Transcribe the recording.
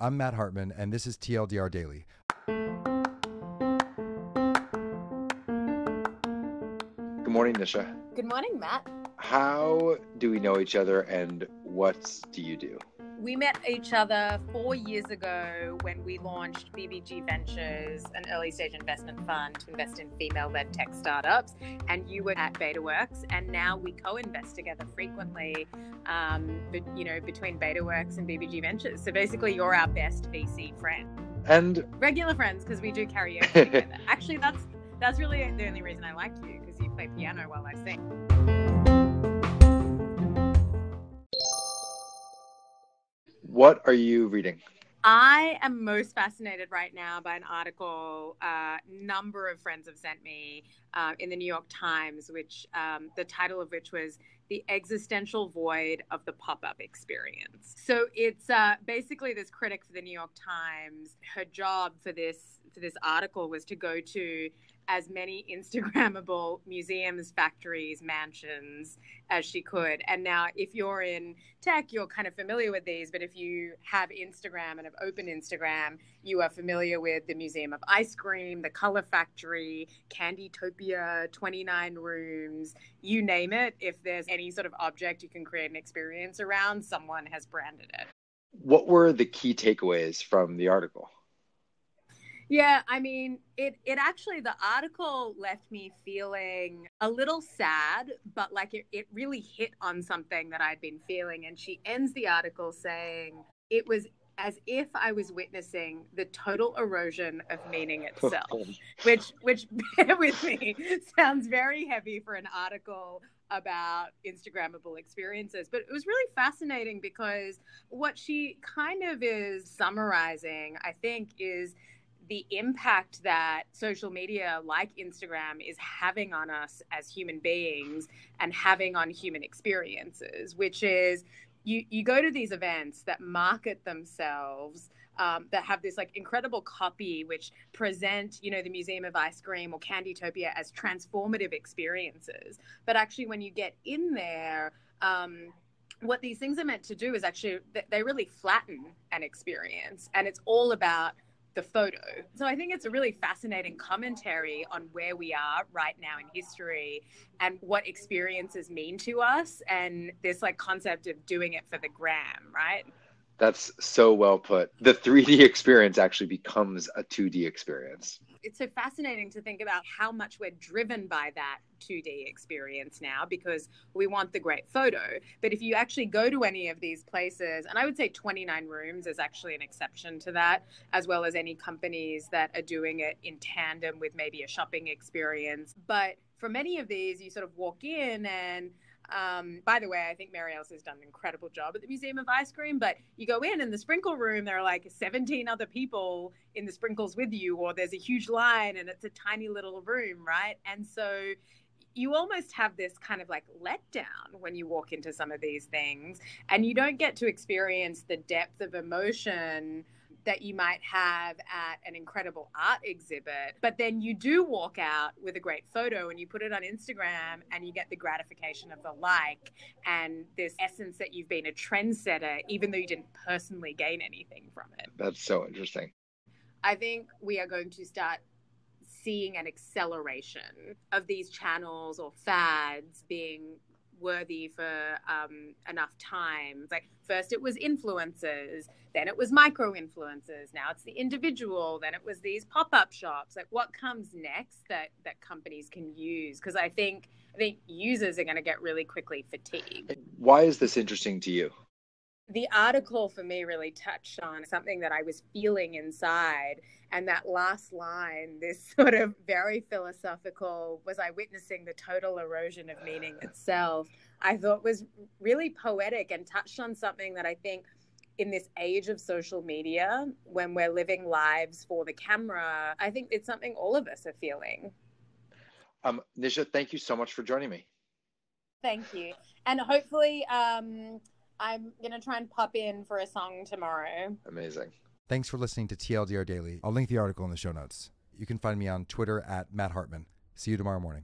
I'm Matt Hartman, and this is TLDR Daily. Good morning, Nisha. Good morning, Matt. How do we know each other and what do you do? We met each other four years ago when we launched BBG Ventures, an early stage investment fund to invest in female led tech startups. And you were at BetaWorks, and now we co invest together frequently, um, but, you know, between BetaWorks and BBG Ventures. So basically, you're our best VC friend. And regular friends because we do karaoke together. Actually, that's that's really the only reason I like you because you play piano while I sing. What are you reading? I am most fascinated right now by an article a uh, number of friends have sent me uh, in the New York Times, which um, the title of which was "The Existential Void of the Pop-up Experience." So it's uh, basically this critic for the New York Times. Her job for this this article was to go to as many Instagrammable museums, factories, mansions as she could. And now, if you're in tech, you're kind of familiar with these, but if you have Instagram and have opened Instagram, you are familiar with the Museum of Ice Cream, the Color Factory, Candytopia, 29 Rooms, you name it. If there's any sort of object you can create an experience around, someone has branded it. What were the key takeaways from the article? Yeah, I mean, it it actually the article left me feeling a little sad, but like it, it really hit on something that I'd been feeling. And she ends the article saying it was as if I was witnessing the total erosion of meaning itself, which which bear with me sounds very heavy for an article about Instagrammable experiences. But it was really fascinating because what she kind of is summarizing, I think, is the impact that social media like Instagram is having on us as human beings and having on human experiences, which is you, you go to these events that market themselves. Um, that have this like incredible copy which present you know the museum of ice cream or candytopia as transformative experiences but actually when you get in there um, what these things are meant to do is actually they really flatten an experience and it's all about the photo. So I think it's a really fascinating commentary on where we are right now in history and what experiences mean to us and this like concept of doing it for the gram, right? That's so well put. The 3D experience actually becomes a 2D experience it's so fascinating to think about how much we're driven by that 2D experience now because we want the great photo. But if you actually go to any of these places, and I would say 29 rooms is actually an exception to that, as well as any companies that are doing it in tandem with maybe a shopping experience. But for many of these, you sort of walk in and um, by the way, I think Maryellis has done an incredible job at the Museum of Ice Cream. But you go in in the sprinkle room, there are like 17 other people in the sprinkles with you, or there's a huge line and it's a tiny little room, right? And so you almost have this kind of like letdown when you walk into some of these things, and you don't get to experience the depth of emotion that you might have at an incredible art exhibit, but then you do walk out with a great photo and you put it on Instagram and you get the gratification of the like and this essence that you've been a trendsetter, even though you didn't personally gain anything from it. That's so interesting. I think we are going to start seeing an acceleration of these channels or fads being worthy for um, enough time. Like first it was influencers, then it was micro influencers, now it's the individual, then it was these pop up shops. Like what comes next that that companies can use? Because I think I think users are going to get really quickly fatigued. Why is this interesting to you? The article for me really touched on something that I was feeling inside. And that last line, this sort of very philosophical, was I witnessing the total erosion of meaning itself, I thought was really poetic and touched on something that I think in this age of social media, when we're living lives for the camera, I think it's something all of us are feeling. Um, Nisha, thank you so much for joining me. Thank you. And hopefully, um, I'm gonna try and pop in for a song tomorrow. Amazing. Thanks for listening to TLDR Daily. I'll link the article in the show notes. You can find me on Twitter at Matt Hartman. See you tomorrow morning.